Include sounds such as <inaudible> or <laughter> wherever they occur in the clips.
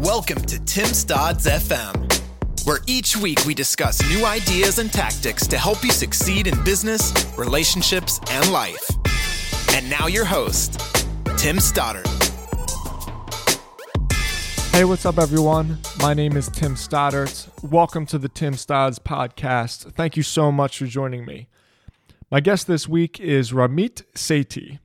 Welcome to Tim Stodds FM, where each week we discuss new ideas and tactics to help you succeed in business, relationships, and life. And now your host, Tim Stoddart. Hey, what's up, everyone? My name is Tim Stoddart. Welcome to the Tim Stodds podcast. Thank you so much for joining me. My guest this week is Ramit Sethi.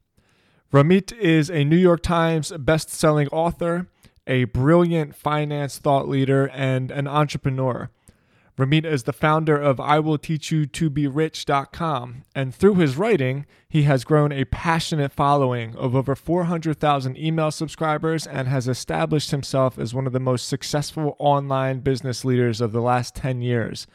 Ramit is a New York Times best-selling author, a brilliant finance thought leader, and an entrepreneur. Ramit is the founder of I Will Teach You to Be Rich.com, and through his writing, he has grown a passionate following of over 400,000 email subscribers and has established himself as one of the most successful online business leaders of the last 10 years.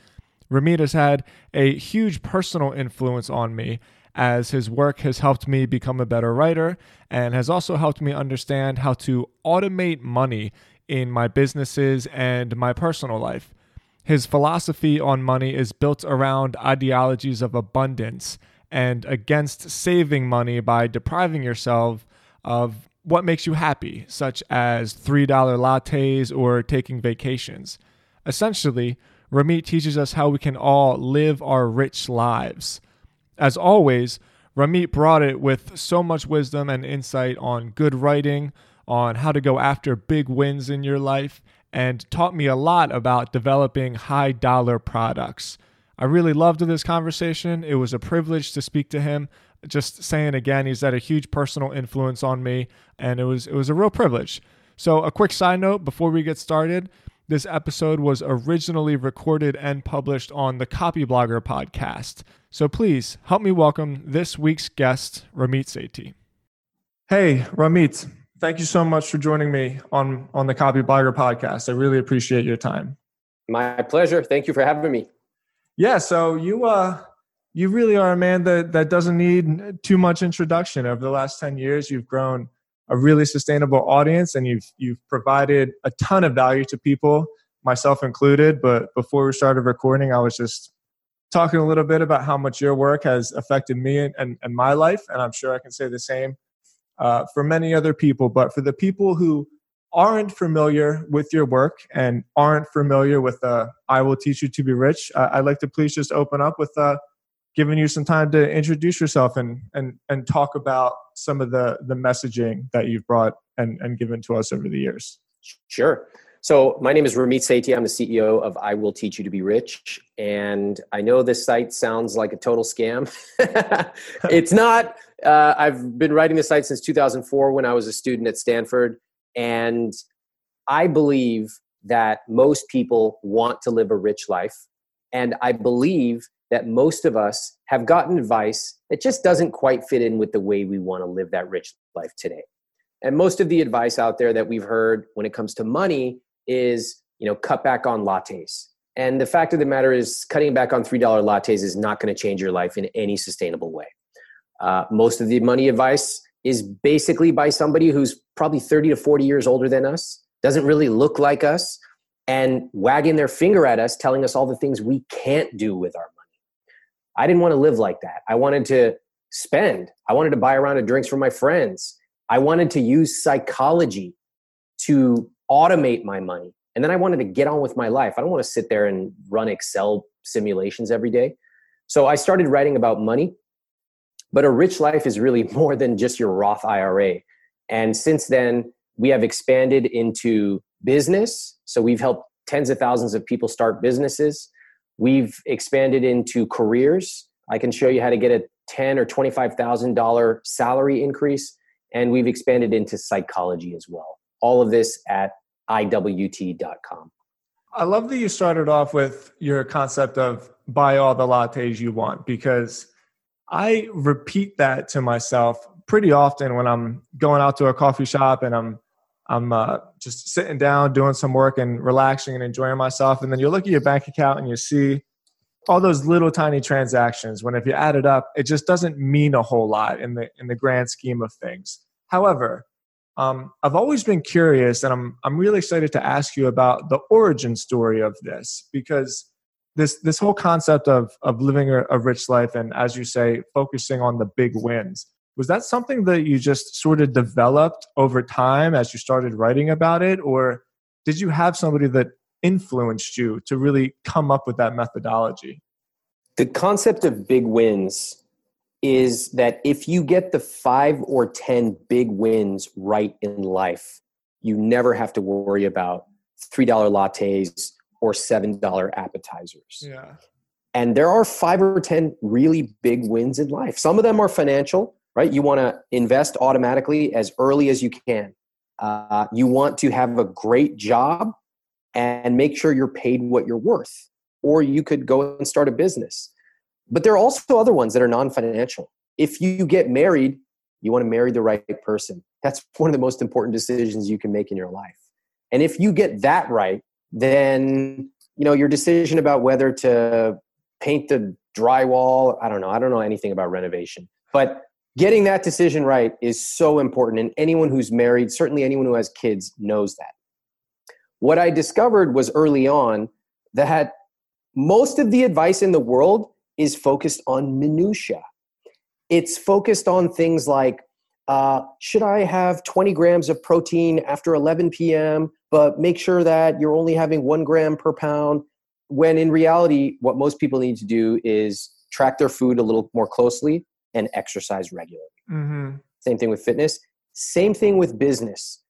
Ramit has had a huge personal influence on me as his work has helped me become a better writer and has also helped me understand how to automate money in my businesses and my personal life. His philosophy on money is built around ideologies of abundance and against saving money by depriving yourself of what makes you happy, such as $3 lattes or taking vacations. Essentially, Ramit teaches us how we can all live our rich lives. As always, Ramit brought it with so much wisdom and insight on good writing, on how to go after big wins in your life, and taught me a lot about developing high dollar products. I really loved this conversation. It was a privilege to speak to him. Just saying again, he's had a huge personal influence on me, and it was it was a real privilege. So, a quick side note before we get started. This episode was originally recorded and published on the Copyblogger podcast. So please help me welcome this week's guest, Ramit Sethi. Hey, Ramit, thank you so much for joining me on, on the Copyblogger podcast. I really appreciate your time. My pleasure. Thank you for having me. Yeah, so you uh you really are a man that that doesn't need too much introduction. Over the last 10 years, you've grown a really sustainable audience and you've you've provided a ton of value to people myself included but before we started recording i was just talking a little bit about how much your work has affected me and, and, and my life and i'm sure i can say the same uh, for many other people. But for the people who aren't familiar with your work and aren't familiar with uh, i will teach you to be rich uh, i'd like to please just open up with uh, giving you some time to introduce yourself and and and talk about some of the the messaging that you've brought and and given to us over the years. Sure. So my name is Ramit Sethi. I'm the CEO of I Will Teach You to Be Rich, and I know this site sounds like a total scam. <laughs> it's not. Uh, I've been writing the site since 2004 when I was a student at Stanford, and I believe that most people want to live a rich life, and I believe that most of us have gotten advice that just doesn't quite fit in with the way we want to live that rich life today. And most of the advice out there that we've heard when it comes to money is, you know, cut back on lattes. And the fact of the matter is, cutting back on $3 lattes is not going to change your life in any sustainable way. Uh, most of the money advice is basically by somebody who's probably 30 to 40 years older than us, doesn't really look like us, and wagging their finger at us, telling us all the things we can't do with our money. I didn't want to live like that. I wanted to spend. I wanted to buy a round of drinks for my friends. I wanted to use psychology to automate my money. And then I wanted to get on with my life. I don't want to sit there and run Excel simulations every day. So I started writing about money. But a rich life is really <laughs> more than just your Roth IRA. And since then, we have expanded into business. So we've helped tens of thousands of people start businesses. We've expanded into careers. I can show you how to get a ten or twenty-five thousand dollar salary increase, and we've expanded into psychology as well. All of this at iwt.com. I love that you started off with your concept of buy all the lattes you want because I repeat that to myself pretty often when I'm going out to a coffee shop and I'm I'm uh, just sitting down, doing some work, and relaxing and enjoying myself. And then you look at your bank account and you see all those little tiny transactions. When if you add it up, it just doesn't mean a whole lot in the in the grand scheme of things. However, um, I've always been curious, and I'm I'm really excited to ask you about the origin story of this because this this whole concept of of living a, a rich life and, as you say, focusing on the big wins was that something that you just sort of developed over time as you started writing about it or did you have somebody that influenced you to really come up with that methodology? The concept of big wins is that if you get the five or 10 big wins right in life, you never have to worry about $3 lattes or $7 appetizers. Yeah. And there are five or 10 really big wins in life. Some of them are financial, right? You want to invest automatically as early as you can. Uh, you want to have a great job and make sure you're paid what you're worth. Or you could go and start a business. But there are also other ones that are non financial. If you get married, you want to marry the right person. That's <laughs> one of the most important decisions you can make in your life. And if you get that right, then you know your decision about whether to paint the drywall, I don't know, I don't know anything about renovation. But getting that decision right is so important and anyone who's married, certainly anyone who has kids knows that. What I discovered was early on that most of the advice in the world is focused on minutia. It's focused on things like uh, should I have 20 grams of protein after 11 p.m., but make sure that you're only having one gram per pound? When in reality, what most people need to do is track their food a little more closely and exercise regularly. Mm-hmm. Same thing with fitness. Same thing with business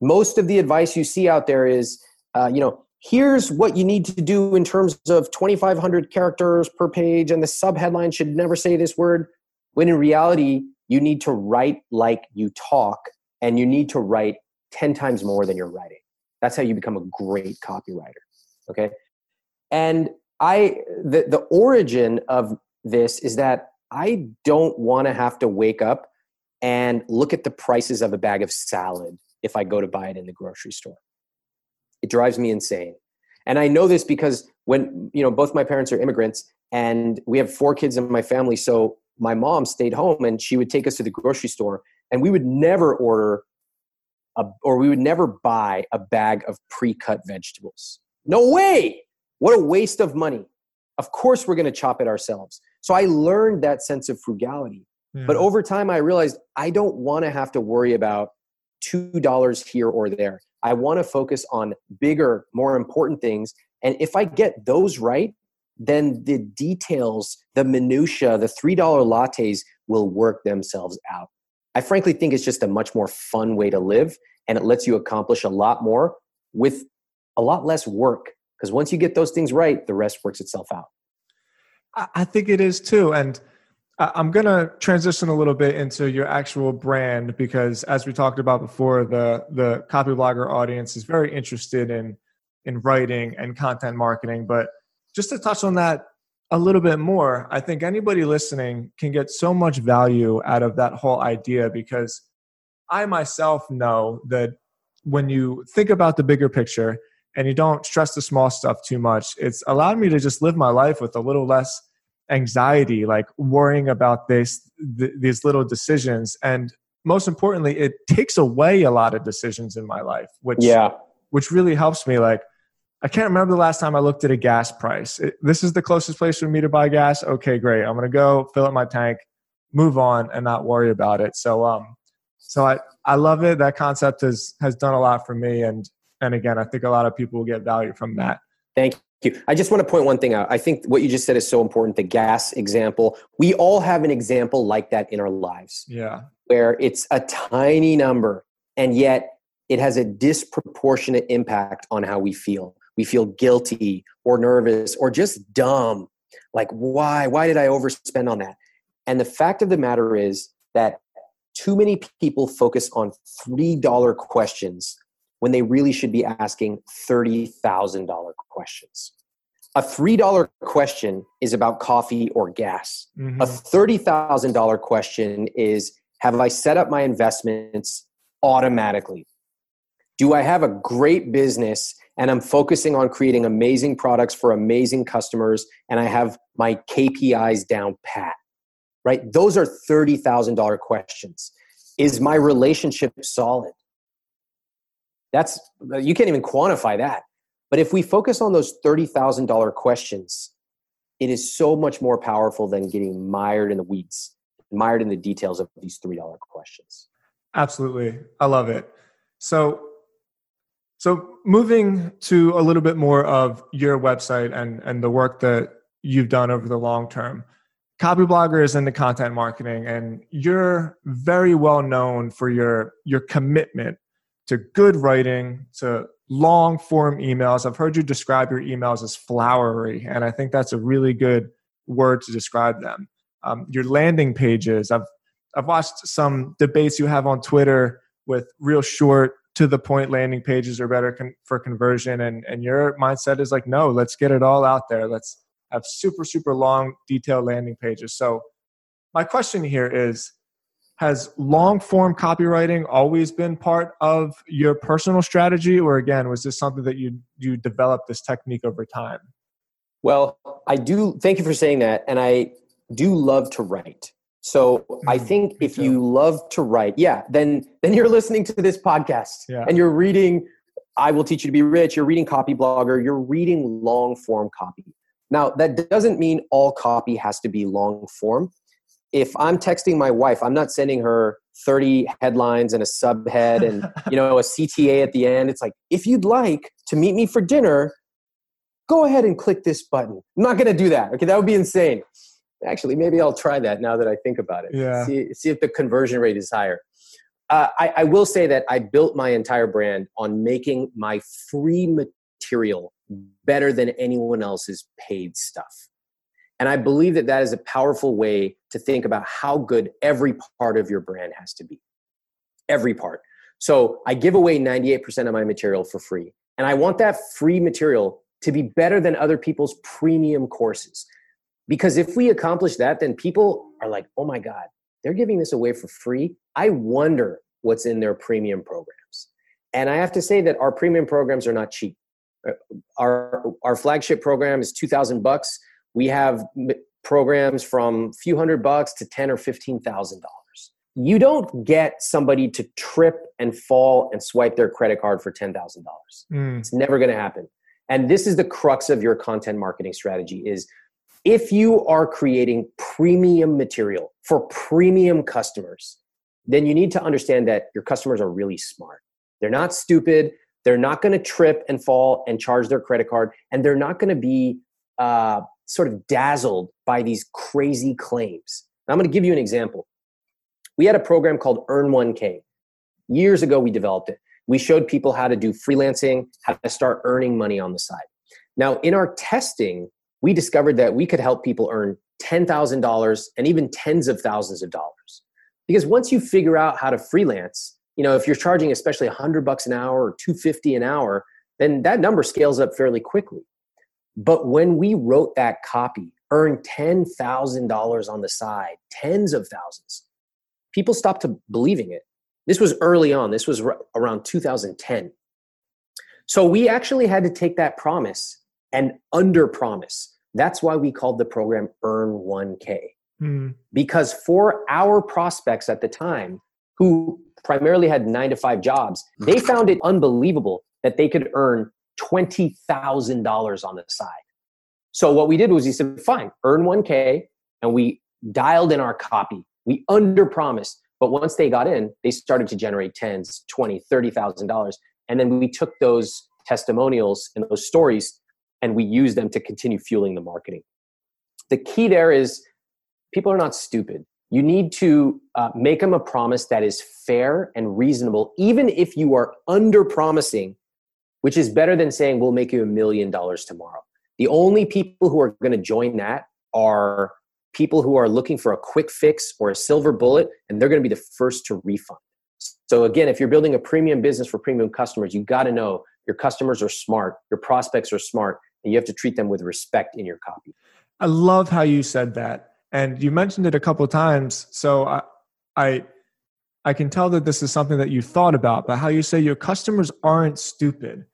most of the advice you see out there is uh, you know here's what you need to do in terms of 2500 characters per page and the subheadline should never say this word when in reality you need to write like you talk and you need to write 10 times more than you're writing that's how you become a great copywriter okay and i the, the origin of this is that i don't want to have to wake up and look at the prices of a bag of salad if I go to buy it in the grocery store. It drives me insane. And I know this because when, you know, both my parents are immigrants and we have four kids in my family. So my mom stayed home and she would take us to the grocery store and we would never order a, or we would never buy a bag of pre-cut vegetables. No way. What a waste of money. Of course we're going to chop it ourselves. So I learned that sense of frugality. But mm. over time I realized I don't want to have to worry about $2 here or there. I want to focus on bigger, more important things. And if I get those right, then the details, the minutia, the $3 lattes will work themselves out. I frankly think it's just a much more fun way to live and it lets you accomplish a lot more with a lot less work because once you get those things right, the rest works itself out. I think it is too. And I'm going to transition a little bit into your actual brand because, as we talked about before, the the Copyblogger audience is very interested in in writing and content marketing. But just to touch on that a little bit more, I think anybody listening can get so much value out of that whole idea because I myself know that when you think about the bigger picture and you don't stress the small stuff too much, it's allowed me to just live my life with a little less anxiety like worrying about this th- these little decisions and most importantly it takes away a lot of decisions in my life which yeah. which really helps me like i can't remember the last time i looked at a gas price. It, this is the closest place for me to buy gas? Okay great. I'm going to go fill up my tank move on and not worry about it. So um so i i love it. That concept has has done a lot for me and and again i think a lot of people will get value from that thank you. I just want to point one thing out. I think what you just said is so important the gas example. We all have an example like that in our lives. Yeah. Where it's a tiny number and yet it has a disproportionate impact on how we feel. We feel guilty or nervous or just dumb. Like, why? Why did I overspend on that? And the fact of the matter is that too many people focus on $3 questions when they really should be asking $30,000 questions. A $3 question is about coffee or gas. Mm-hmm. A $30,000 question is Have I set up my investments automatically? Do I have a great business and I'm focusing on creating amazing products for amazing customers and I have my KPIs down pat? Right? Those are $30,000 questions. Is my relationship solid? That's you can't even quantify that. But if we focus on those $30,000 questions, it is so much more powerful than getting mired in the weeds, mired in the details of these $3 questions. Absolutely. I love it. So So moving to a little bit more of your website and and the work that you've done over the long term. Copyblogger is into content marketing and you're very well known for your your commitment to good writing, to long form emails. I've heard you describe your emails as flowery, and I think that's a really good word to describe them. Um, your landing pages, I've I've watched some debates you have on Twitter with real short to the point landing pages are better con- for conversion and and your mindset is like no let's get it all out there let's have super super long detailed landing pages so my question here is has long form copywriting always been part of your personal strategy or again was this something that you you developed this technique over time well i do thank you for saying that and i do love to write so I mm, think if you love to write, yeah, then then you're listening to this podcast yeah. and you're reading I will teach you to be rich, you're reading Copyblogger you're reading long form copy. Now, that doesn't mean all copy has to be long form. If I'm texting my wife, I'm not sending her 30 headlines and a subhead and <laughs> you know a CTA at the end. It's like, if you'd like to meet me for dinner, go ahead and click this button. I'm not going to do that. Okay, that would be insane actually maybe i'll try that now that i think about it yeah. see, see if the conversion rate is higher uh, I, I will say that i built my entire brand on making my free material better than anyone else's paid stuff and i believe that that is a powerful way to think about how good every part of your brand has to be every part so i give away 98% of my material for free and i want that free material to be better than other people's premium courses because if we accomplish that, then people are like, oh my God, they're giving this away for free. I wonder what's in their premium programs. And I have to say that our premium programs are not cheap. Uh, our, our flagship program is 2000 bucks. We have programs from a few hundred bucks to 10 or $15,000. You don't get somebody to trip and fall and swipe their credit card for $10,000. Mm. It's never going to happen. And this is the crux of your content marketing strategy is if you are creating premium material for premium customers, then you need to understand that your customers are really smart. They're not stupid. They're not going to trip and fall and charge their credit card, and they're not going to be uh, sort of dazzled by these crazy claims. I'm going to give you an example. We had a program called Earn 1K. Years ago, we developed it. We showed people how to do freelancing, how to start earning money on the side. Now, in our testing, we discovered that we could help people earn $10,000 and even tens of thousands of dollars. Because once you figure out how to freelance, you know, if you're charging especially 100 bucks an hour or 250 an hour, then that number scales up fairly quickly. But when we wrote that copy, earn $10,000 on the side, tens of thousands, people stopped to believing it. This was early on. This was around 2010. So we actually had to take that promise and under promise. That's why we called the program Earn 1K. Mm. Because for our prospects at the time, who primarily had nine to five jobs, they found it unbelievable that they could earn $20,000 on the side. So what we did was we said, fine, earn 1K, and we dialed in our copy. We under promised. But once they got in, they started to generate tens, twenty, thirty thousand dollars. And then we took those testimonials and those stories and we use them to continue fueling the marketing. The key there is people are not stupid. You need to uh, make them a promise that is fair and reasonable, even if you are under promising, which is better than saying, we'll make you a million dollars tomorrow. The only people who are going to join that are people who are looking for a quick fix or a silver bullet, and they're going to be the first to refund. So, again, if you're building a premium business for premium customers, you got to know your customers are smart, your prospects are smart, and you have to treat them with respect in your copy. I love how you said that. And you mentioned it a couple times. So I, I I can tell that this is something that you thought about, but how you say your customers aren't stupid.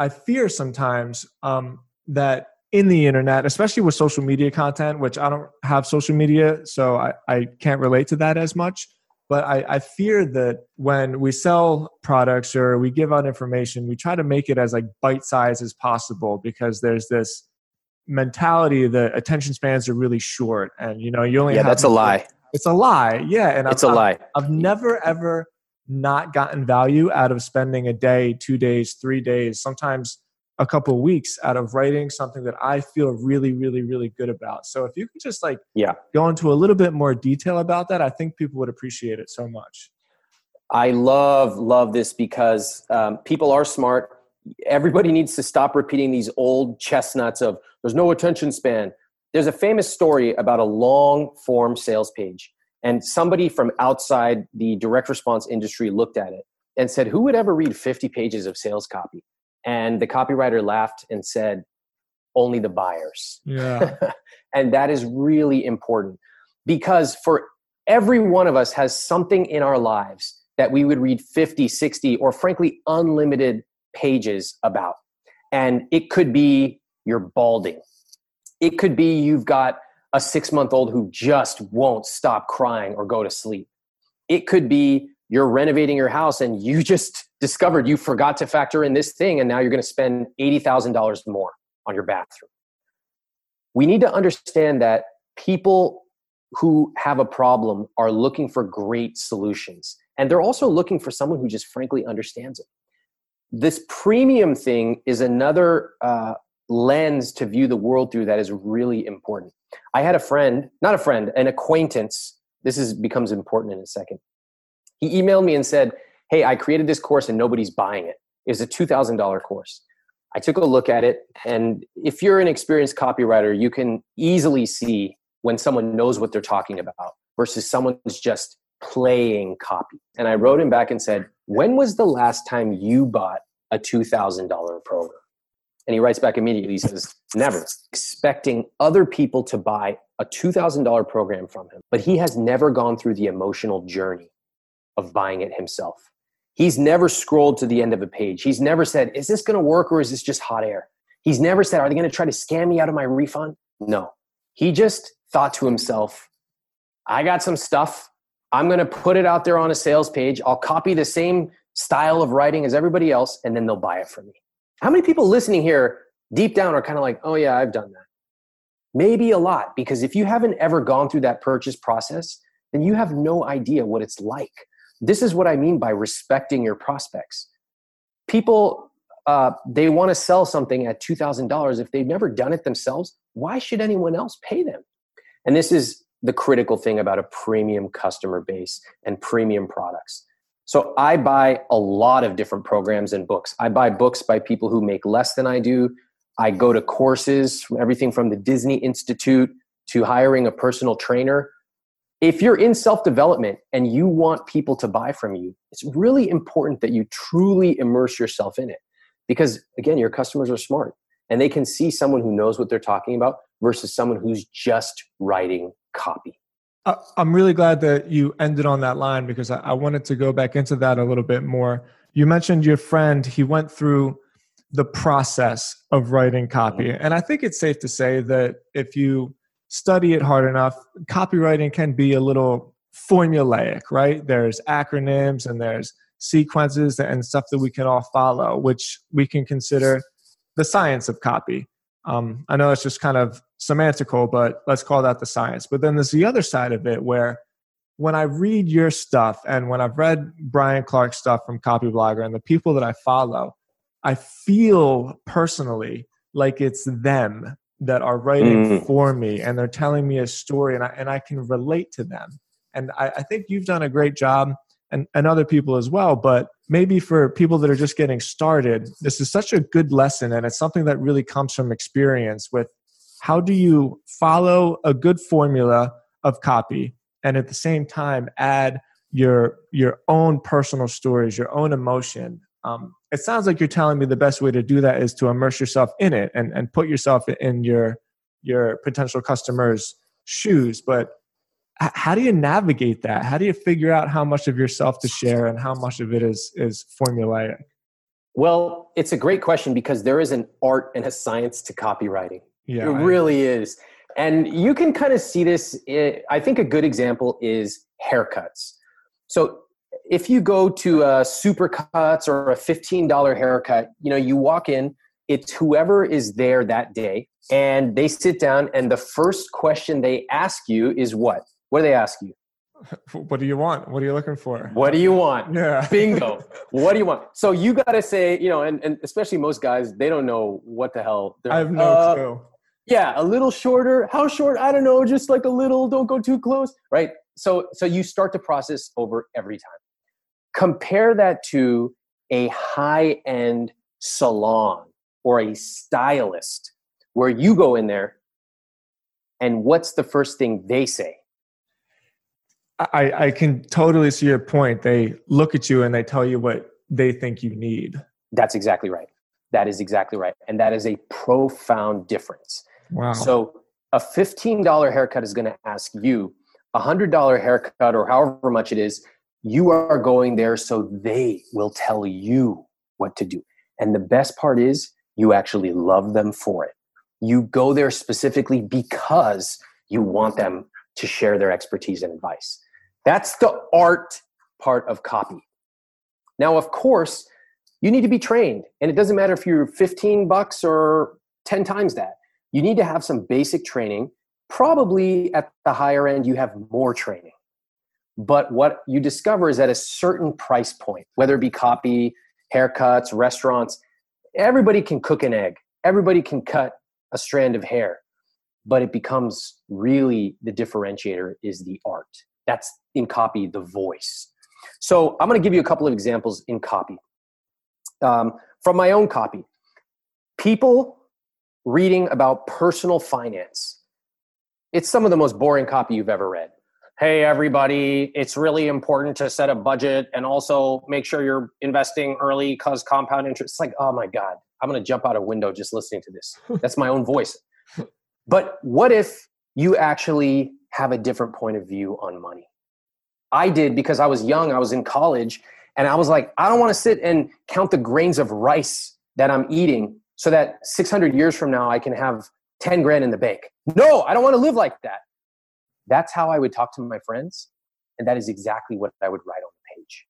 I fear sometimes um, that in the internet, especially with social media content, which I don't have social media, so I, I can't relate to that as much. But I, I fear that when we sell products or we give out information, we try to make it as like bite size as possible because there's this mentality that attention spans are really short, and you know you only yeah that's a lie. It's a lie, yeah, and it's I've, a lie. I've, I've never ever not gotten value out of spending a day, two days, three days, sometimes a couple of weeks out of writing something that I feel really, really, really good about. So if you could just like yeah. go into a little bit more detail about that, I think people would appreciate it so much. I love, love this because um, people are smart. Everybody needs to stop repeating these old chestnuts of there's no attention span. There's a famous story about a long form sales page. And somebody from outside the direct response industry looked at it and said, Who would ever read 50 pages of sales copy? And the copywriter laughed and said, only the buyers. Yeah. <laughs> and that is really important because for every one of us has something in our lives that we would read 50, 60, or frankly, unlimited pages about. And it could be you're balding. It could be you've got a six month old who just won't stop crying or go to sleep. It could be you're renovating your house and you <laughs> just discovered you forgot to factor in this thing and now you're going to spend $80,000 more on your bathroom. We need to understand that people who have a problem are looking for great solutions and they're also looking for someone who just frankly understands it. This premium thing is another uh, lens to view the world through that is really important. I had a friend, not a friend, an acquaintance. This is becomes important in a second he emailed me and said, Hey, I created this course and nobody's buying it. It was a $2,000 course. I took a look at it, and if you're an experienced copywriter, you can easily see when someone knows what they're talking about versus someone's just playing copy. And I wrote him back and said, When was the last time you bought a $2,000 program? And he writes back immediately. He says, Never. Expecting other people to buy a $2,000 program from him, but he has never gone through the emotional journey of buying it himself. He's never scrolled to the end of a page. He's never said, Is this going to work or is this just hot air? He's never said, Are they going to try to scam me out of my refund? No. He just thought to himself, I got some stuff. I'm going to put it out there on a sales page. I'll copy the same style of writing as everybody else, and then they'll buy it from me. How many people listening here deep down are kind of like, Oh, yeah, I've done that? Maybe a lot, because if you haven't ever gone through that purchase process, then you have no idea what it's like this is what I mean by respecting your prospects. People, uh, they want to sell something at $2,000. If they've never done it themselves, why should anyone else pay them? And this is the critical thing about a premium customer base and premium products. So I buy a lot of different programs and books. I buy books by people who make less than I do. I go to courses, everything from the Disney Institute to hiring a personal trainer if you're in self development and you want people to buy from you, it's really important that you truly immerse yourself in it. Because again, your customers are smart and they can see someone who knows what they're talking about versus someone who's just writing copy. I'm really glad that you ended on that line because I wanted to go back into that a little bit more. You mentioned your friend, he went through the process of writing copy. Mm-hmm. And I think it's safe to say that if you study it hard enough, copywriting can be a little formulaic, right? There's acronyms and there's sequences and stuff that we can all follow, which we can consider the science of copy. Um, I know it's just kind of semantical, but let's call that the science. But then there's the other side of it where when I read your stuff and when I've read Brian Clark's stuff from Copyblogger and the people that I follow, I feel personally like it's them that are writing mm. for me and they're telling me a story and I, and I can relate to them. And I, I think you've done a great job and, and other people as well. But maybe for people that are just getting started, this is such a good lesson and it's something that really comes from experience with how do you follow a good formula of copy and at the same time add your your own personal stories, your own emotion, um, it sounds like you're telling me the best way to do that is to immerse yourself in it and, and put yourself in your your potential customers shoes but how do you navigate that? How do you figure out how much of yourself to share and how much of it is is formulaic? Well it's a great question because there is an art and a science to copywriting. Yeah, it really is. And you can kind of see this eh, i think a good example is haircuts. So if you go to a supercuts or a $15 haircut you know you walk in it's whoever is there that day and they sit down and the first question they ask you is what what do they ask you <laughs> what do you want? What are you looking for? What do you want? <laughs> Yeah. Bingo. <laughs> what do you want? So you got to say, you know, and, and especially most guys, they don't know what the hell. I have no uh, clue. Yeah, a little shorter. How short? I don't know. Just like a little. Don't go too close. Right. So so you start the process over every time. Compare that to a high end salon or a stylist where you go in there and what's the first thing they say? I, I can totally see your point. They look at you and they tell you what they think you need. That's exactly right. That is exactly right. And that is a profound difference. Wow. So a $15 haircut is going to ask you a $100 haircut or however much it is. You are going there so they will tell you what to do. And the best part is you actually love them for it. You go there specifically because you want them to share their expertise and advice. That's the art part of copy. Now, of course, you need to be trained, and it doesn't matter if you're 15 bucks or 10 times that. You need to have some basic training. Probably at the higher end, you have more training. But what you discover is at a certain price point, whether it be copy, haircuts, restaurants, everybody can cook an egg, everybody can cut a strand of hair, but it becomes really the differentiator is the art. That's in copy, the voice. So I'm going to give you a couple of examples in copy. Um, from my own copy, people reading about personal finance. It's some of the most boring copy you've ever read. Hey, everybody, it's really important to set a budget and also make sure you're investing early because compound interest. It's like, oh my God, I'm going to jump out a window just listening to this. <laughs> That's my own voice. But what if you actually have a different point of view on money? I did because I was young, I was in college, and I was like, I don't want to sit and count the grains of rice that I'm eating so that 600 years from now I can have 10 grand in the bank. No, I don't want to live like that. That's how I would talk to my friends, and that is exactly what I would write on the page.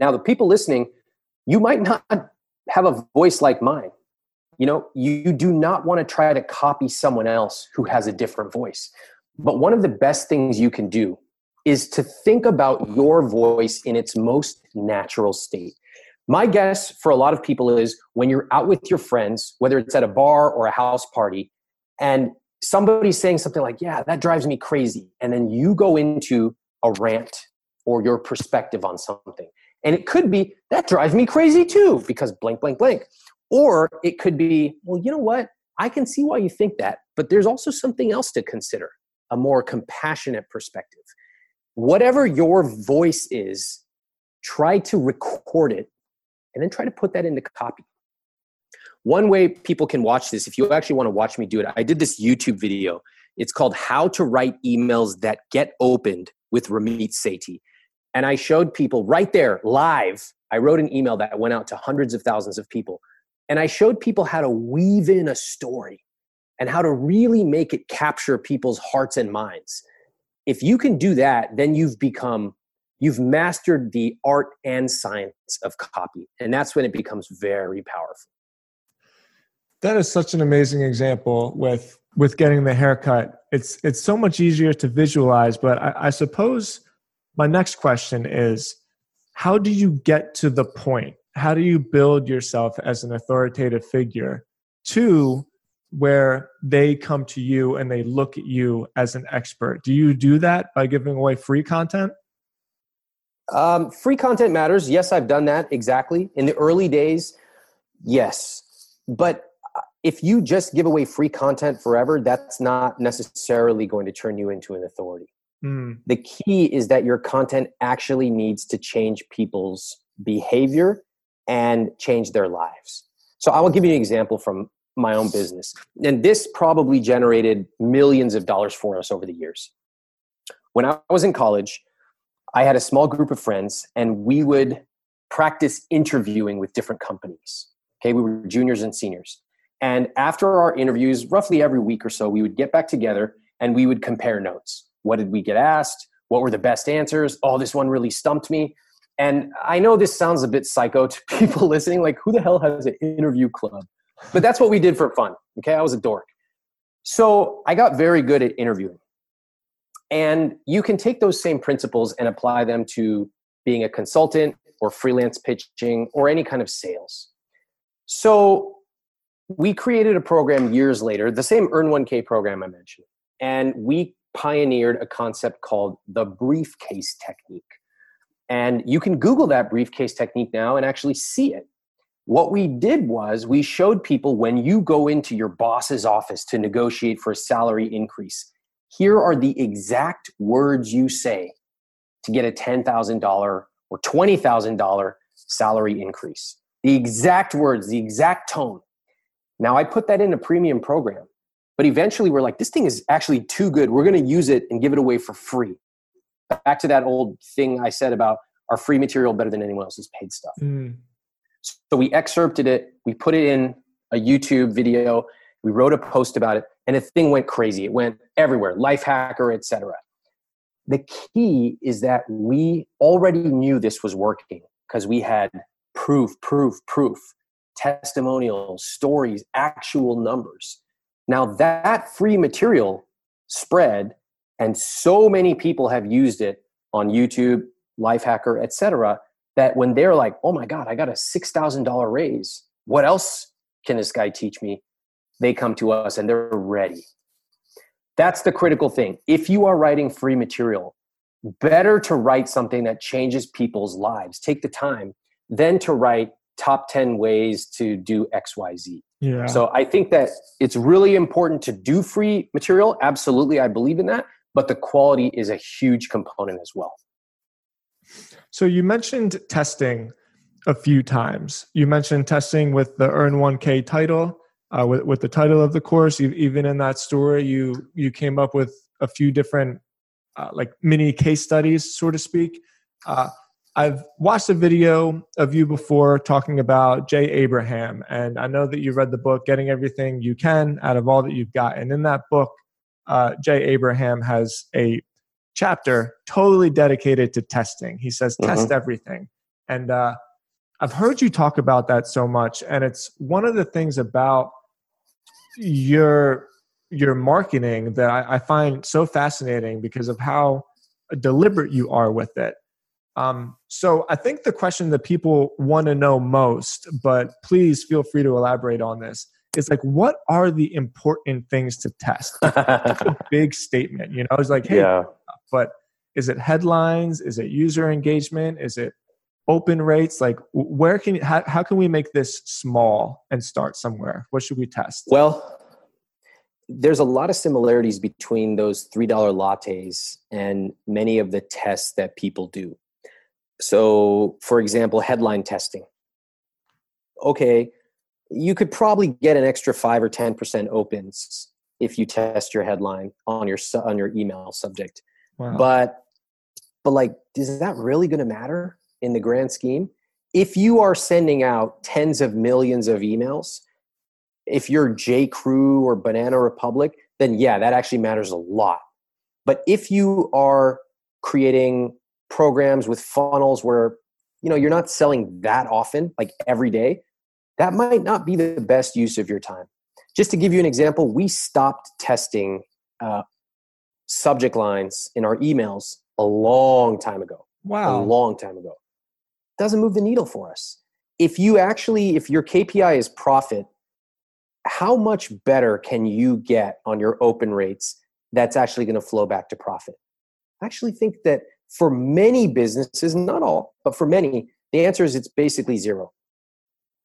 Now, the people listening, you might not have a voice like mine. You know, you do not want to try to copy someone else who has a different voice. But one of the best things you can do is to think about your voice in its most natural state. My guess for a lot of people is when you're out with your friends, whether it's at a bar or a house party, and somebody's saying something like, Yeah, that drives me crazy. And then you go into a rant or your perspective on something. And it could be, That drives me crazy too, because blank, blank, blank. Or it could be, Well, you know what? I can see why you think that, but there's also something else to consider a more compassionate perspective whatever your voice is, try to record it and then try to put that into copy. One way people can watch this, if you actually want to watch me do it, I did this YouTube video. It's called How to Write Emails That Get Opened with Ramit Sethi. And I showed people right there, live. I wrote an email that went out to hundreds of thousands of people. And I showed people how to weave in a story and how to really make it capture people's hearts and minds. If you can do that, then you've become you've mastered the art and science of copy and that's when it becomes very powerful. That is such an amazing example with with getting the haircut. It's it's so much easier to visualize but I, I suppose my next question is how do you get to the point how do you build yourself as an authoritative figure to where they come to you and they look at you as an expert. Do you do that by giving away free content? Um, free content matters. Yes, I've done that exactly. In the early days, yes. But uh, if you just give away free content forever, that's not necessarily going to turn you into an authority. Mm. The key is that your content actually needs to change people's behavior and change their lives. So I will give you an example from my own business. And this probably generated millions of dollars for us over the years. When I was in college, I had a small group of friends and we would practice interviewing with different companies. Okay, we were juniors and seniors. And after our interviews, roughly every week or so, we would get back together and we would compare notes. What did we get asked? What were the best answers? Oh, this one really stumped me. And I know this sounds a bit psycho to <laughs> people listening, like, who the hell has an interview club? But that's what we did for fun. Okay, I was a dork. So I got very good at interviewing. And you can take those same principles and apply them to being a consultant or freelance pitching or any kind of sales. So we created a program years later, the same Earn 1K program I mentioned, and we pioneered a concept called the briefcase technique. And you can Google that briefcase technique now and actually see it. What we did was we showed people when you go into your boss's office to negotiate for a salary increase, here are the exact words you say to get a $10,000 or $20,000 salary increase. The exact words, the exact tone. Now, I put that in a premium program, but eventually we're like, this thing is actually too good. We're going to use it and give it away for free. Back to that old thing I said about our free material better than anyone else's paid stuff. Mm. So we excerpted it, we put it in a YouTube video, we wrote a post about it, and the thing went crazy. It went everywhere, Lifehacker, etc. The key is that we already knew this was working because we had proof, proof, proof, testimonials, stories, actual numbers. Now that free material spread, and so many people have used it on YouTube, Lifehacker, etc., that when they're like, "Oh my God, I got a six thousand dollar raise. What else can this guy teach me?" They come to us and they're ready. That's the critical thing. If you are writing free material, better to write something that changes people's lives. Take the time than to write top 10 ways to do XYZ. Yeah. So I think that it's really important to do free material. Absolutely, I believe in that. But the quality is a huge component as well. So you mentioned testing a few times. You mentioned testing with the Earn 1K title, uh, with, with the title of the course. Even in that story, you you came up with a few different uh, like mini case studies, so to speak. Uh, I've watched a video of you before talking about Jay Abraham, and I know that you read the book Getting Everything You Can Out of All That You've Got. And in that book, uh, Jay Abraham has a chapter totally dedicated to testing. He says, mm-hmm. test everything. And uh, I've heard you talk about that so much, and it's one of the things about your your marketing that I, I find so fascinating because of how deliberate you are with it um, so I think the question that people want to know most, but please feel free to elaborate on this, is like, what are the important things to test? <laughs> a big statement, you know. It's like, hey, yeah. but is it headlines? Is it user engagement? Is it open rates? Like, where can how, how can we make this small and start somewhere? What should we test? Well, there's a lot of similarities between those $3 lattes and many of the tests that people do. So, for example, headline testing. Okay, you could probably get an extra five or ten percent opens if you test your headline on your on your email subject. Wow. But but like, is that really going to matter in the grand scheme? If you are sending out tens of millions of emails, if you're J. Crew or Banana Republic, then yeah, that actually matters a lot. But if you are creating programs with funnels where you know you're not selling that often like every day that might not be the best use of your time. Just to give you an example we stopped testing uh, subject lines in our emails a long time ago. Wow. a long time ago. Doesn't move the needle for us. If you actually if your kpi is profit how much better can you get on your open rates that's actually going to flow back to profit? I actually think that for many businesses, not all, but for many, the answer is it's basically zero.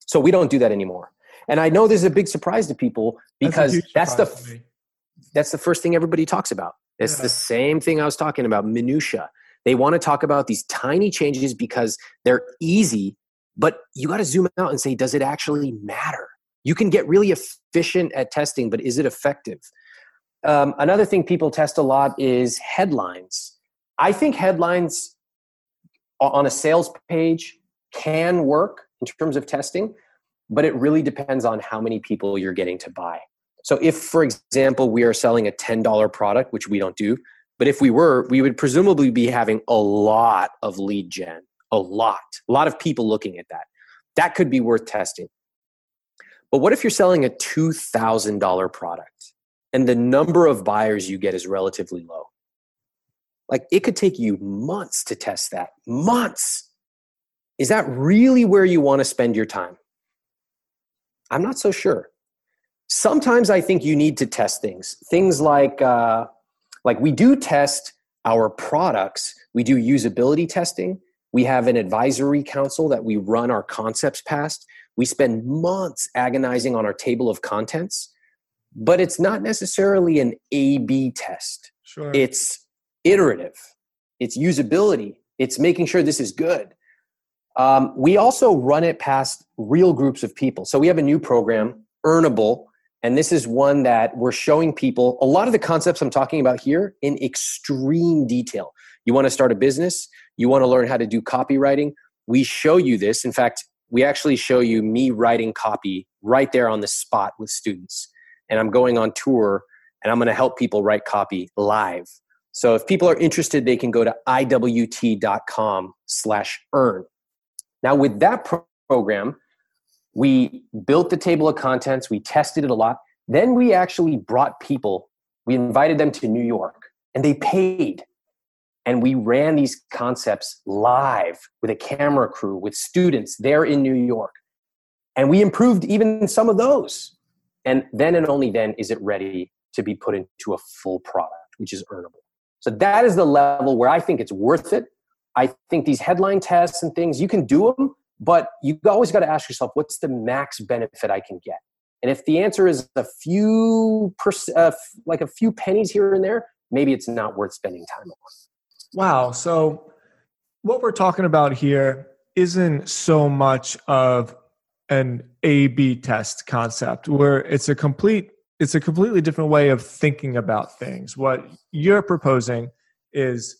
So we don't do that anymore. And I know there's a big surprise to people because that's, that's the that's the first thing everybody talks about. It's yeah. the same thing I was talking about, minutia. They want to talk about these tiny changes because they're easy, but you got to zoom out and say, does it actually matter? You can get really efficient at testing, but is it effective? Um, another thing people test a lot is headlines. I think headlines on a sales page can work in terms of testing, but it really depends on how many people you're getting to buy. So, if, for example, we are selling a $10 product, which we don't do, but if we were, we would presumably be having a lot of lead gen, a lot, a lot of people looking at that. That could be worth testing. But what if you're selling a $2,000 product and the number of buyers you get is relatively low? like it could take you months to test that. Months. Is that really where you want to spend your time? I'm not so sure. Sometimes I think you need to test things. Things like, uh, like we do test our products. We do usability testing. We have an advisory council that we run our concepts past. We spend months agonizing on our table of contents, but it's not necessarily an A B test. Sure. It's iterative, it's usability, it's making sure this is good. Um, we also run it past real groups of people. So we have a new program, Earnable, and this is one that we're showing people a lot of the concepts I'm talking about here in extreme detail. You want to start a business, you want to learn how to do copywriting. We show you this. In fact, we actually show you me writing copy right there on the spot with students. And I'm going on tour and I'm going to help people write copy live. So if people are interested, they can go to iwt.com slash earn. Now with that pro- program, we built the table of contents, we tested it a lot. Then we actually brought people, we invited them to New York and they paid. And we ran these concepts live with a camera crew, with students there in New York. And we improved even some of those. And then and only then is it ready to be put into a full product, which is earnable. So that is the level where I think it's worth it. I think these headline tests and things, you can do them, but you always got to ask yourself, what's the max benefit I can get? And if the answer is a few, pers- uh, like a few pennies here and there, maybe it's not worth spending time on. Wow. So what we're talking about here isn't so much of an A B test concept where it's a complete it's a completely different way of thinking about things. What you're proposing is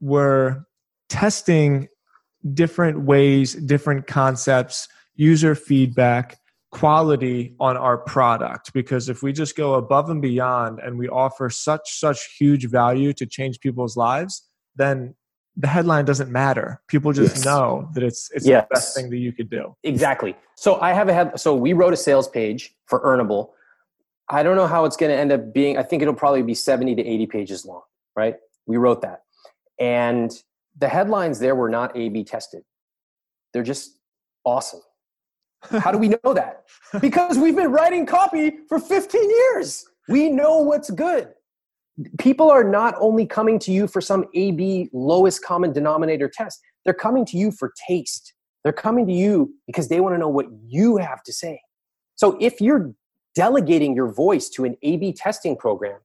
we're testing different ways, different concepts, user feedback, quality on our product because if we just go above and beyond and we offer such such huge value to change people's lives then the headline doesn't matter. People just yes. know that it's it's yes. the best thing that you could do. Exactly. So I have a head. So we wrote a sales page for Earnable. I don't know how it's going to end up being. I think it'll probably be seventy to eighty pages long. Right? We wrote that, and the headlines there were not A/B tested. They're just awesome. How do we know that? <laughs> Because we've been writing copy for 15 years. We know what's good people are not only coming to you for some AB lowest common denominator test, they're coming to you for taste. They're coming to you because they want to know what you have to say. So if you're delegating your voice to an AB testing program,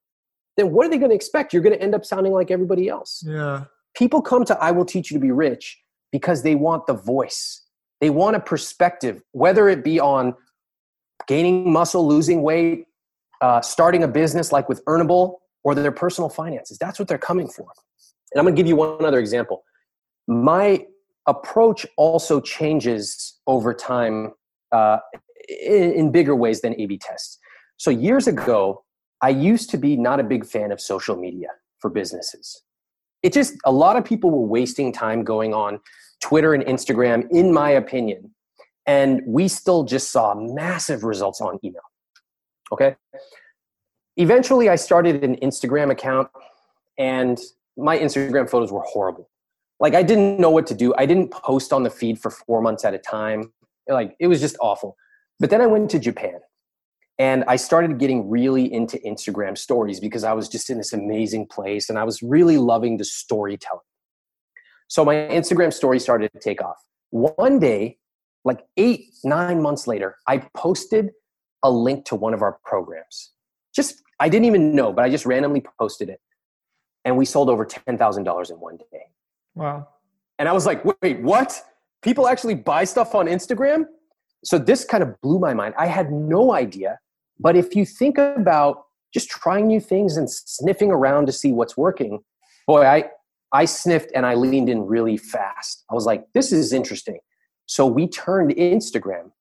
then what are they going to expect? You're going to end up sounding like everybody else. Yeah. People come to I Will Teach You to Be Rich because they want the voice. They want a perspective, whether it be on gaining muscle, losing weight, uh, starting a business like with Earnable, or their personal finances. That's what they're coming for. And I'm going to give you one other example. My approach also changes over time uh, in, in bigger ways than A B tests. So, years ago, I used to be not a big fan of social media for businesses. It just, a lot of people were wasting time going on Twitter and Instagram, in my opinion. And we still just saw massive results on email. Okay eventually I started an Instagram account and my Instagram photos were horrible. Like I didn't know what to do. I didn't post on the feed for 4 months at a time. Like it was just awful. But then I went to Japan and I started getting really into Instagram stories because I was just in this amazing place and I was really loving the storytelling. So my Instagram story started to take off. One day, like 8 9 months later, I posted a link to one of our programs just I didn't even know, but I just randomly posted it, and we sold over ten thousand dollars in one day. Wow! And I was like, wait, what? People actually buy stuff on Instagram? So this kind of blew my mind. I had no idea. But if you think about just trying new things and sniffing around to see what's working, boy, I I sniffed and I leaned in really fast. I was like, this is interesting. So we turned Instagram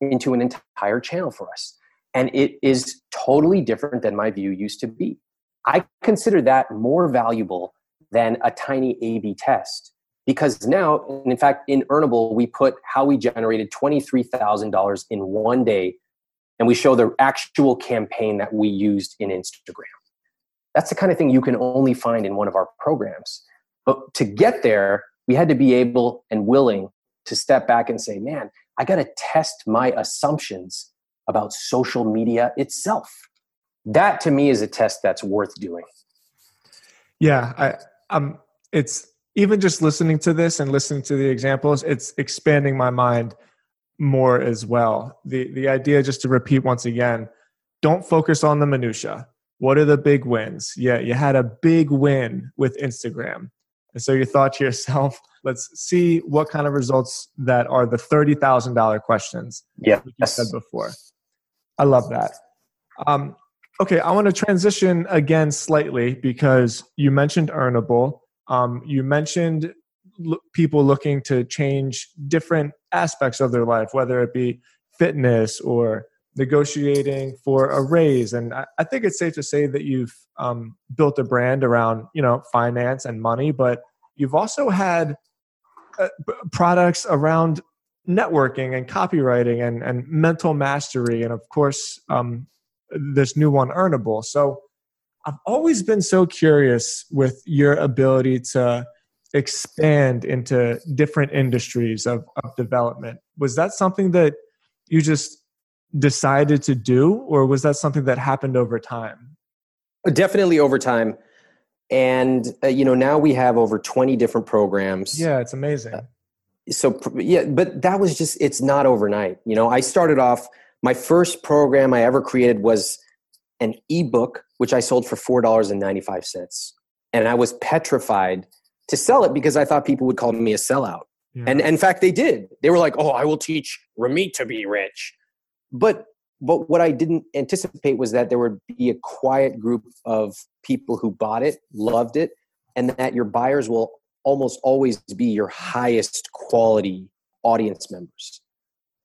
into an entire channel for us and it is totally different than my view used to be. I consider that more valuable than a tiny A B test because now, in fact, in Earnable, we put how we generated $23,000 in one day and we show the actual campaign that we used in Instagram. That's the kind of thing you can only find in one of our programs. But to get there, we had to be able and willing to step back and say, man, I got to test my assumptions about social media itself. That to me is a test that's worth doing. Yeah, I, um, it's even just listening to this and listening to the examples, it's expanding my mind more as well. The the idea, just to repeat once again, don't focus on the minutia. What are the big wins? Yeah, you had a big win with Instagram. And so you thought to yourself, <laughs> let's see what kind of results that are the $30,000 questions. Yeah. You said before. I love that. Um, okay, I want to transition again slightly because you mentioned Earnable. Um, you mentioned people looking to change different aspects of their life, whether it be fitness or negotiating for a raise. And I, I think it's safe to say that you've um, built a brand around you know finance and money, but you've also had uh, products around networking and copywriting and, and mental mastery, and of course um, this new one, Earnable. So I've always been so curious with your ability to expand into different industries of, of development. Was that something that you just decided to do, or was that something that happened over time? Definitely over time. And, uh, you know, now we have over 20 different programs. Yeah, it's amazing. Uh, so, yeah, but that was just, it's not overnight. You know, I started off, my first program I ever created was an ebook, which I sold for $4.95. And I was petrified to sell it because I thought people would call me a sellout. Yeah. And, and in fact, they did. They were like, oh, I will teach Ramit to be rich. But but what I didn't anticipate was that there would be a quiet group of people who bought it, loved it, and that your buyers will almost always be your highest quality audience members.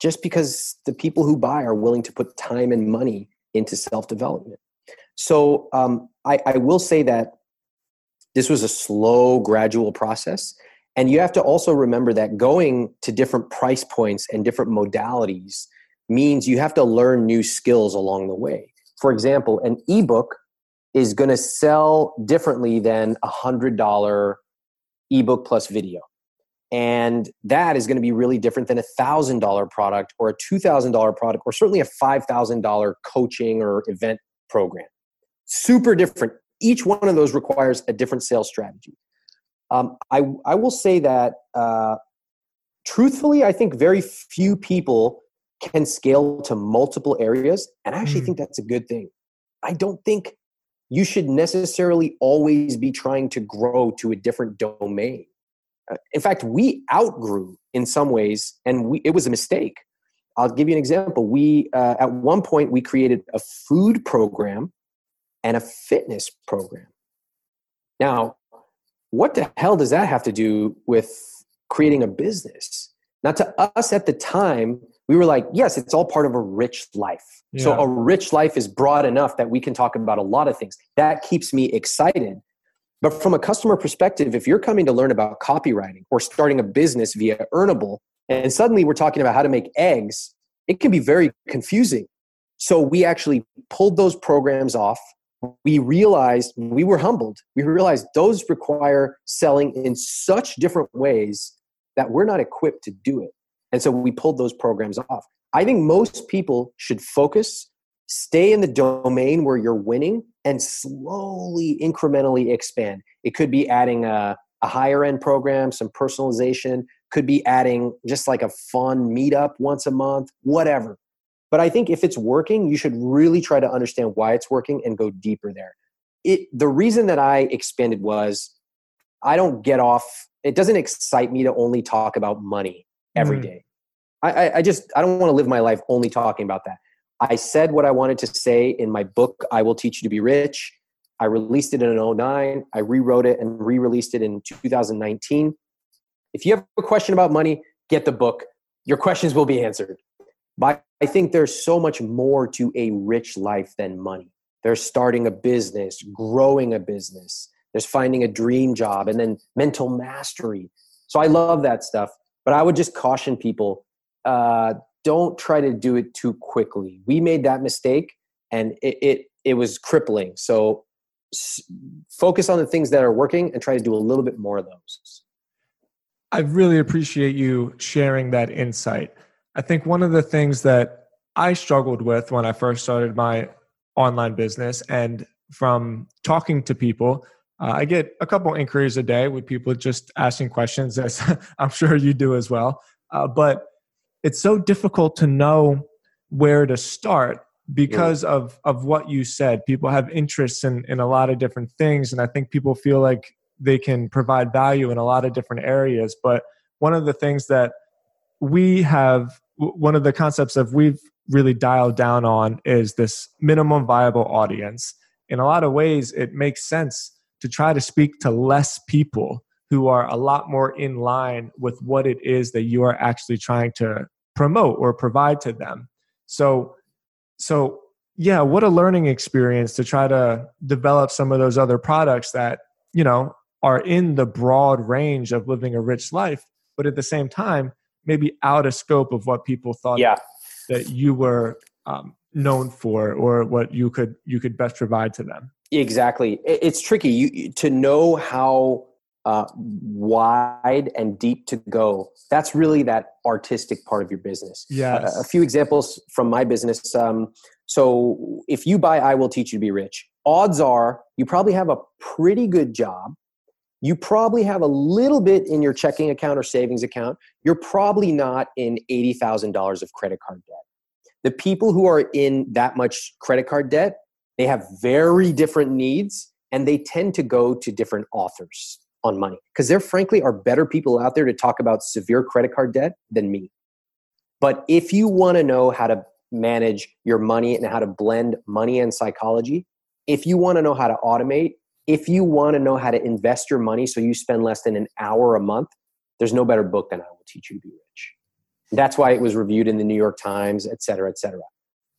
Just because the people who buy are willing to put time and money into self development. So um, I, I will say that this was a slow, gradual process. And you have to also remember that going to different price points and different modalities means you have to learn new skills along the way. For example, an ebook is going to sell differently than a $100 ebook plus video. And that is going to be really different than a $1,000 product or a $2,000 product or certainly a $5,000 coaching or event program. Super different. Each one of those requires a different sales strategy. Um, I, I will say that uh, truthfully, I think very few people can scale to multiple areas. And I actually mm. think that's a good thing. I don't think you should necessarily always be trying to grow to a different domain. Uh, in fact, we outgrew in some ways, and we, it was a mistake. I'll give you an example. We uh, at one point we created a food program and a fitness program. Now, what the hell does that have to do with creating a business? Now, to us at the time, we were like, yes, it's all part of a rich life. Yeah. So a rich life is broad enough that we can talk about a lot of things. That keeps me excited. But from a customer perspective, if you're coming to learn about copywriting or starting a business via Earnable, and suddenly we're talking about how to make eggs, it can be very confusing. So we actually pulled those programs off. We realized we were humbled. We realized those require selling in such different ways that we're not equipped to do it. And so we pulled those programs off. I think most people should focus, stay in the domain where you're winning, and slowly, incrementally expand. It could be adding a, a higher end program, some personalization, could be adding just like a fun meetup once a month, whatever. But I think if it's working, you should really try to understand why it's working and go deeper there. It, the reason that I expanded was I don't get off, it doesn't excite me to only talk about money every mm. day. I, I just I don't want to live my life only talking about that. I said what I wanted to say in my book, I Will Teach You to Be Rich. I released it in 09. I rewrote it and re-released it in 2019. If you have a question about money, get the book. Your questions will be answered. But I think there's so much more to a rich life than money. There's starting a business, growing a business, there's finding a dream job, and then mental mastery. So I love that stuff. But I would just caution people uh, don't try to do it too quickly. We made that mistake and it, it, it was crippling. So s- focus on the things that are working and try to do a little bit more of those. I really appreciate you sharing that insight. I think one of the things that I struggled with when I first started my online business and from talking to people, uh, I get a couple inquiries a day with people just asking questions, <laughs> as I'm sure you do as well. Uh, but it's so difficult to know where to start because of of what you said. People have interests in in a lot of different things, and I think people feel like they can provide value in a lot of different areas. But one of the things that we have, one of the concepts that we've really dialed down on is this minimum viable audience. In a lot of ways, it makes sense to try to speak to less people who are a lot more in line with what it is that you are actually trying to promote or provide to them. So, so yeah, what a learning experience to try to develop some of those other products that, you know, are in the broad range of living a rich life, but at the same time, maybe out of scope of what people thought Yeah. that you were um, known for or what you could you could best provide to them. Exactly. It's tricky you, to know how uh, wide and deep to go. That's really that artistic part of your business. Yes. A, a few examples from my business. Um, so, if you buy I Will Teach You to Be Rich, odds are you probably have a pretty good job. You probably have a little bit in your checking account or savings account. You're probably not in $80,000 of credit card debt. The people who are in that much credit card debt, they have very different needs and they tend to go to different authors on money because there frankly are better people out there to talk about severe credit card debt than me but if you want to know how to manage your money and how to blend money and psychology if you want to know how to automate if you want to know how to invest your money so you spend less than an hour a month there's no better book than i will teach you to be rich that's why it was reviewed in the new york times et cetera et cetera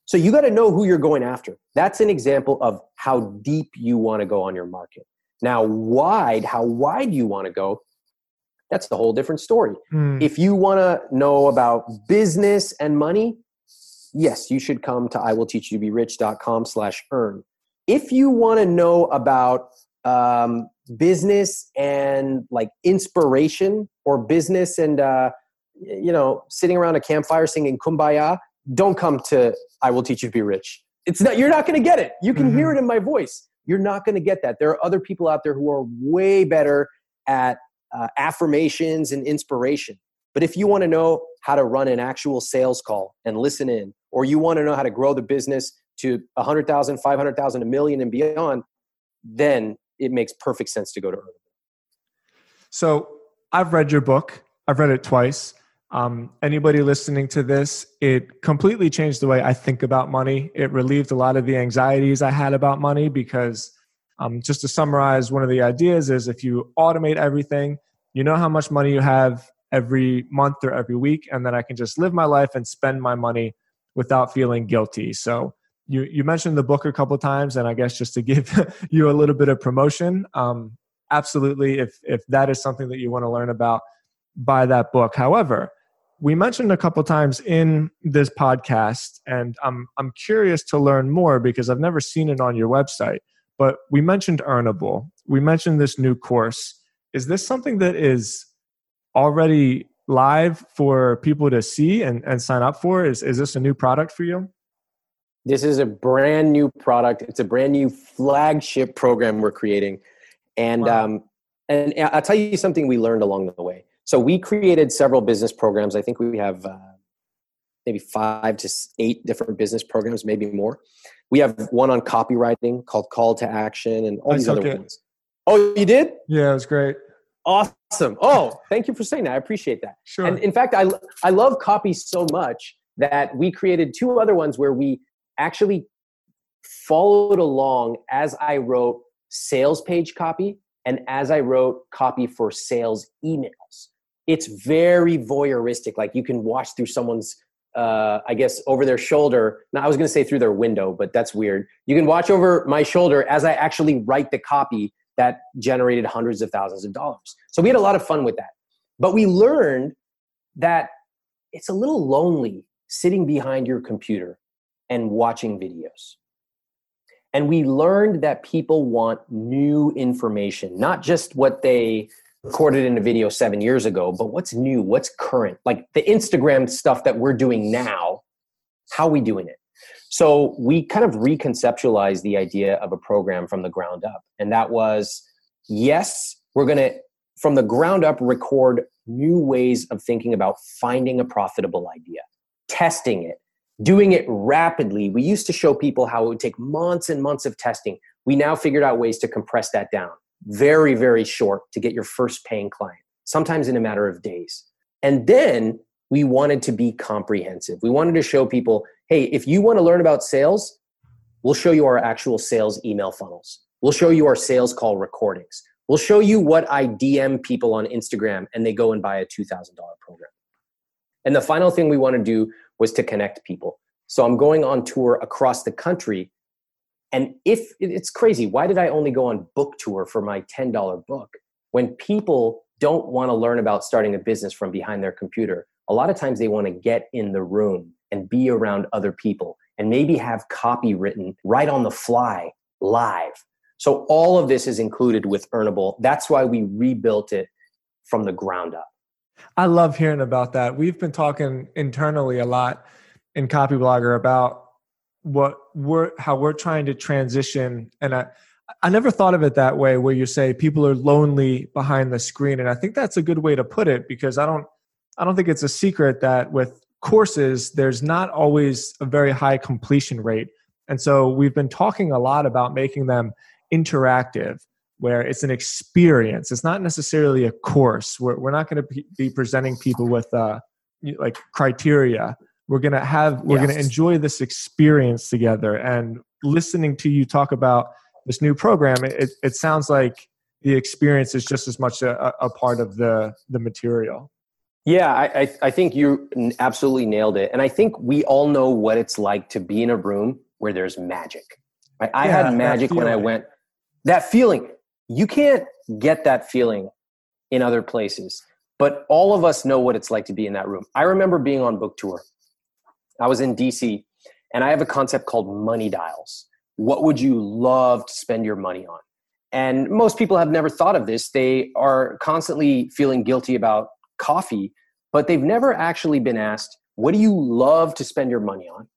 so you got to know who you're going after. That's an example of how deep you want to go on your market. Now, wide, how wide you want to go, that's the whole different story. Hmm. If you want to know about business and money, yes, you should come to iwillteachyoutoberich.com slash earn. If you want to know about um, business and like inspiration or business and, uh, you know, sitting around a campfire singing kumbaya, don't come to I will teach you to be rich. It's not you're not going to get it. You can hear it in my voice. You're not going to get that. There are other people out there who are way better at uh, affirmations and inspiration. But if you want to know how to run an actual sales call and listen in, or you want to know how to grow the business to 100,000, 500,000, a million and beyond, then it makes perfect sense to go to Earn. So I've read your book. I've read it twice. Um, anybody listening to this, it completely changed the way I think about money. It relieved a lot of the anxieties I had about money because, um, just to summarize, one of the ideas is if you automate everything, you know how much money you have every month or every week, and then I can just live my life and spend my money without feeling guilty. So you you mentioned the book a couple times, and I guess just to give <laughs> you a little bit of promotion, um, absolutely, if if that is something that you want to learn about, buy that book. However, we mentioned a couple times in this podcast, and I'm I'm curious to learn more because I've never seen it on your website. But we mentioned Earnable. We mentioned this new course. Is this something that is already live for people to see and, and sign up for? Is is this a new product for you? This is a brand new product. It's a brand new flagship program we're creating, and Wow. um, and I'll tell you something we learned along the way. So we created several business programs. I think we have uh, maybe five to eight different business programs, maybe more. We have one on copywriting called Call to Action, and all I these other it. ones. Oh, you did? Yeah, it was great. Awesome. Oh, thank you for saying that. I appreciate that. Sure. And in fact, I, I love copy so much that we created two other ones where we actually followed along as I wrote sales page copy and as I wrote copy for sales emails. It's very voyeuristic. Like you can watch through someone's, uh, I guess, over their shoulder. Now, I was going to say through their window, but that's weird. You can watch over my shoulder as I actually write the copy that generated hundreds of thousands of dollars. So we had a lot of fun with that. But we learned that it's a little lonely sitting behind your computer and watching videos. And we learned that people want new information, not just what they recorded in a video seven years ago, but what's new, what's current, like the Instagram stuff that we're doing now. How are we doing it? So we kind of reconceptualized the idea of a program from the ground up. And that was yes, we're going to, from the ground up, record new ways of thinking about finding a profitable idea, testing it, doing it rapidly. We used to show people how it would take months and months of testing. We now figured out ways to compress that down very, very short to get your first paying client, sometimes in a matter of days. And then we wanted to be comprehensive. We wanted to show people hey, if you want to learn about sales, we'll show you our actual sales email funnels. We'll show you our sales call recordings. We'll show you what I DM people on Instagram and they go and buy a $2,000 program. And the final thing we want to do was to connect people. So I'm going on tour across the country. And if it's crazy, why did I only go on book tour for my $10 book? When people don't want to learn about starting a business from behind their computer, a lot of times they want to get in the room and be around other people and maybe have copy written right on the fly live. So all of this is included with Earnable. That's why we rebuilt it from the ground up. I love hearing about that. We've been talking internally a lot in Copyblogger about what we're how we're trying to transition and I I never thought of it that way where you say people are lonely behind the screen and I think that's a good way to put it because I don't I don't think it's a secret that with courses there's not always a very high completion rate. And so we've been talking a lot about making them interactive where it's an experience. It's not necessarily a course. We're, we're not going to be presenting people with uh, like criteria. We're going to have, we're yes. going to enjoy this experience together. And listening to you talk about this new program, it, it sounds like the experience is just as much a, a part of the, the material. Yeah, I, I think you absolutely nailed it. And I think we all know what it's like to be in a room where there's magic. I, I yeah, had magic when I went, that feeling you can't get that feeling in other places but all of us know what it's like to be in that room. I remember being on book tour. I was in dc and i have a concept called money dials. What would you love to spend your money on? And most people have never thought of this. They are constantly feeling guilty about coffee but they've never actually been asked what do you love to spend your money on?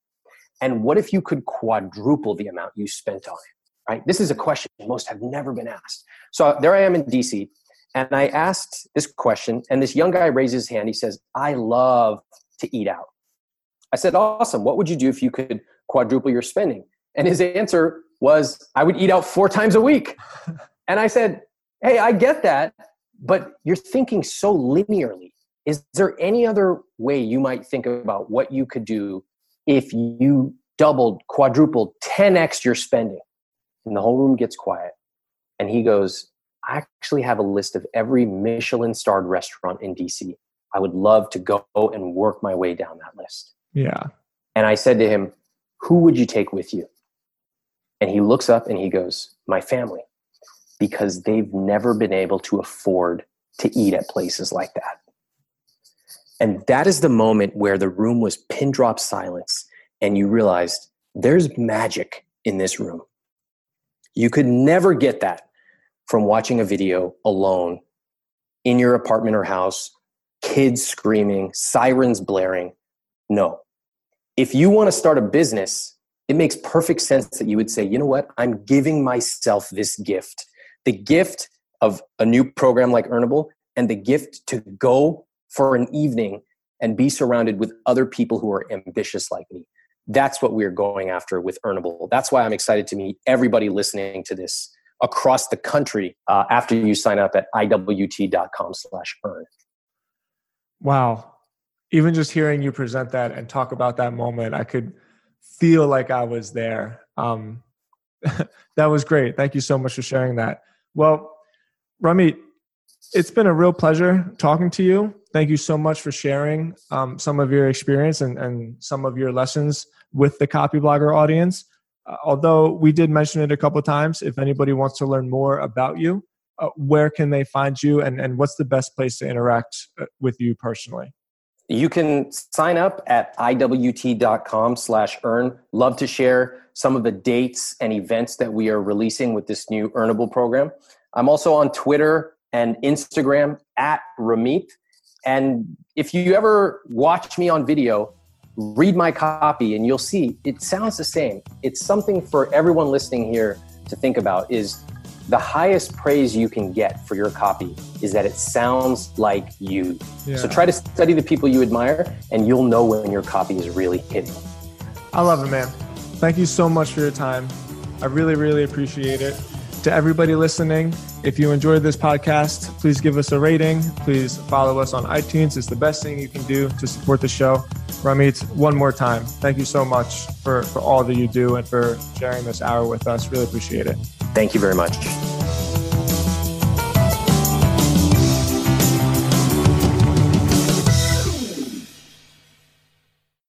And what if you could quadruple the amount you spent on it right? This is a question most have never been asked. So there I am in DC, and I asked this question, and this young guy raises his hand. He says, I love to eat out. I said, Awesome. What would you do if you could quadruple your spending? And his answer was, I would eat out four times a week. <laughs> And I said, Hey, I get that, but you're thinking so linearly. Is there any other way you might think about what you could do if you doubled, quadrupled, 10x your spending? And the whole room gets quiet. And he goes, I actually have a list of every Michelin starred restaurant in DC. I would love to go and work my way down that list. Yeah. And I said to him, Who would you take with you? And he looks up and he goes, My family, because they've never been able to afford to eat at places like that. And that is the moment where the room was pin drop silence and you realized there's magic in this room. You could never get that from watching a video alone in your apartment or house, kids screaming, sirens blaring. No. If you want to start a business, it makes perfect sense that you would say, you know what? I'm giving myself this gift the gift of a new program like Earnable and the gift to go for an evening and be surrounded with other people who are ambitious like me that's what we're going after with earnable. That's why i'm excited to meet everybody listening to this across the country uh, after you sign up at iwt.com slash earn. Wow. Even just hearing you present that and talk about that moment i could feel like i was there. Um, <laughs> that was great. Thank you so much for sharing that. Well ramit it's been a real pleasure talking to you thank you so much for sharing um, some of your experience and, and some of your lessons with the Copyblogger audience. Uh, although we did mention it a couple times, if anybody wants to learn more about you, uh, where can they find you and, and what's the best place to interact uh, with you personally? You can sign up at iwt.com slash earn. Love to share some of the dates and events that we are releasing with this new earnable program. I'm also on Twitter and Instagram at Ramit. And if you ever watch me on video, read my copy and you'll see it sounds the same. It's something for everyone listening here to think about is the highest praise you can get for your copy is that it sounds like you. Yeah. So try to study the people you admire and you'll know when your copy is really hitting. I love it, man. Thank you so much for your time. I really, really appreciate it. To everybody listening, if you enjoyed this podcast, please give us a rating. Please follow us on iTunes. It's the best thing you can do to support the show. Ramit, one more time, thank you so much for, for all that you do and for sharing this hour with us. Really appreciate it. Thank you very much.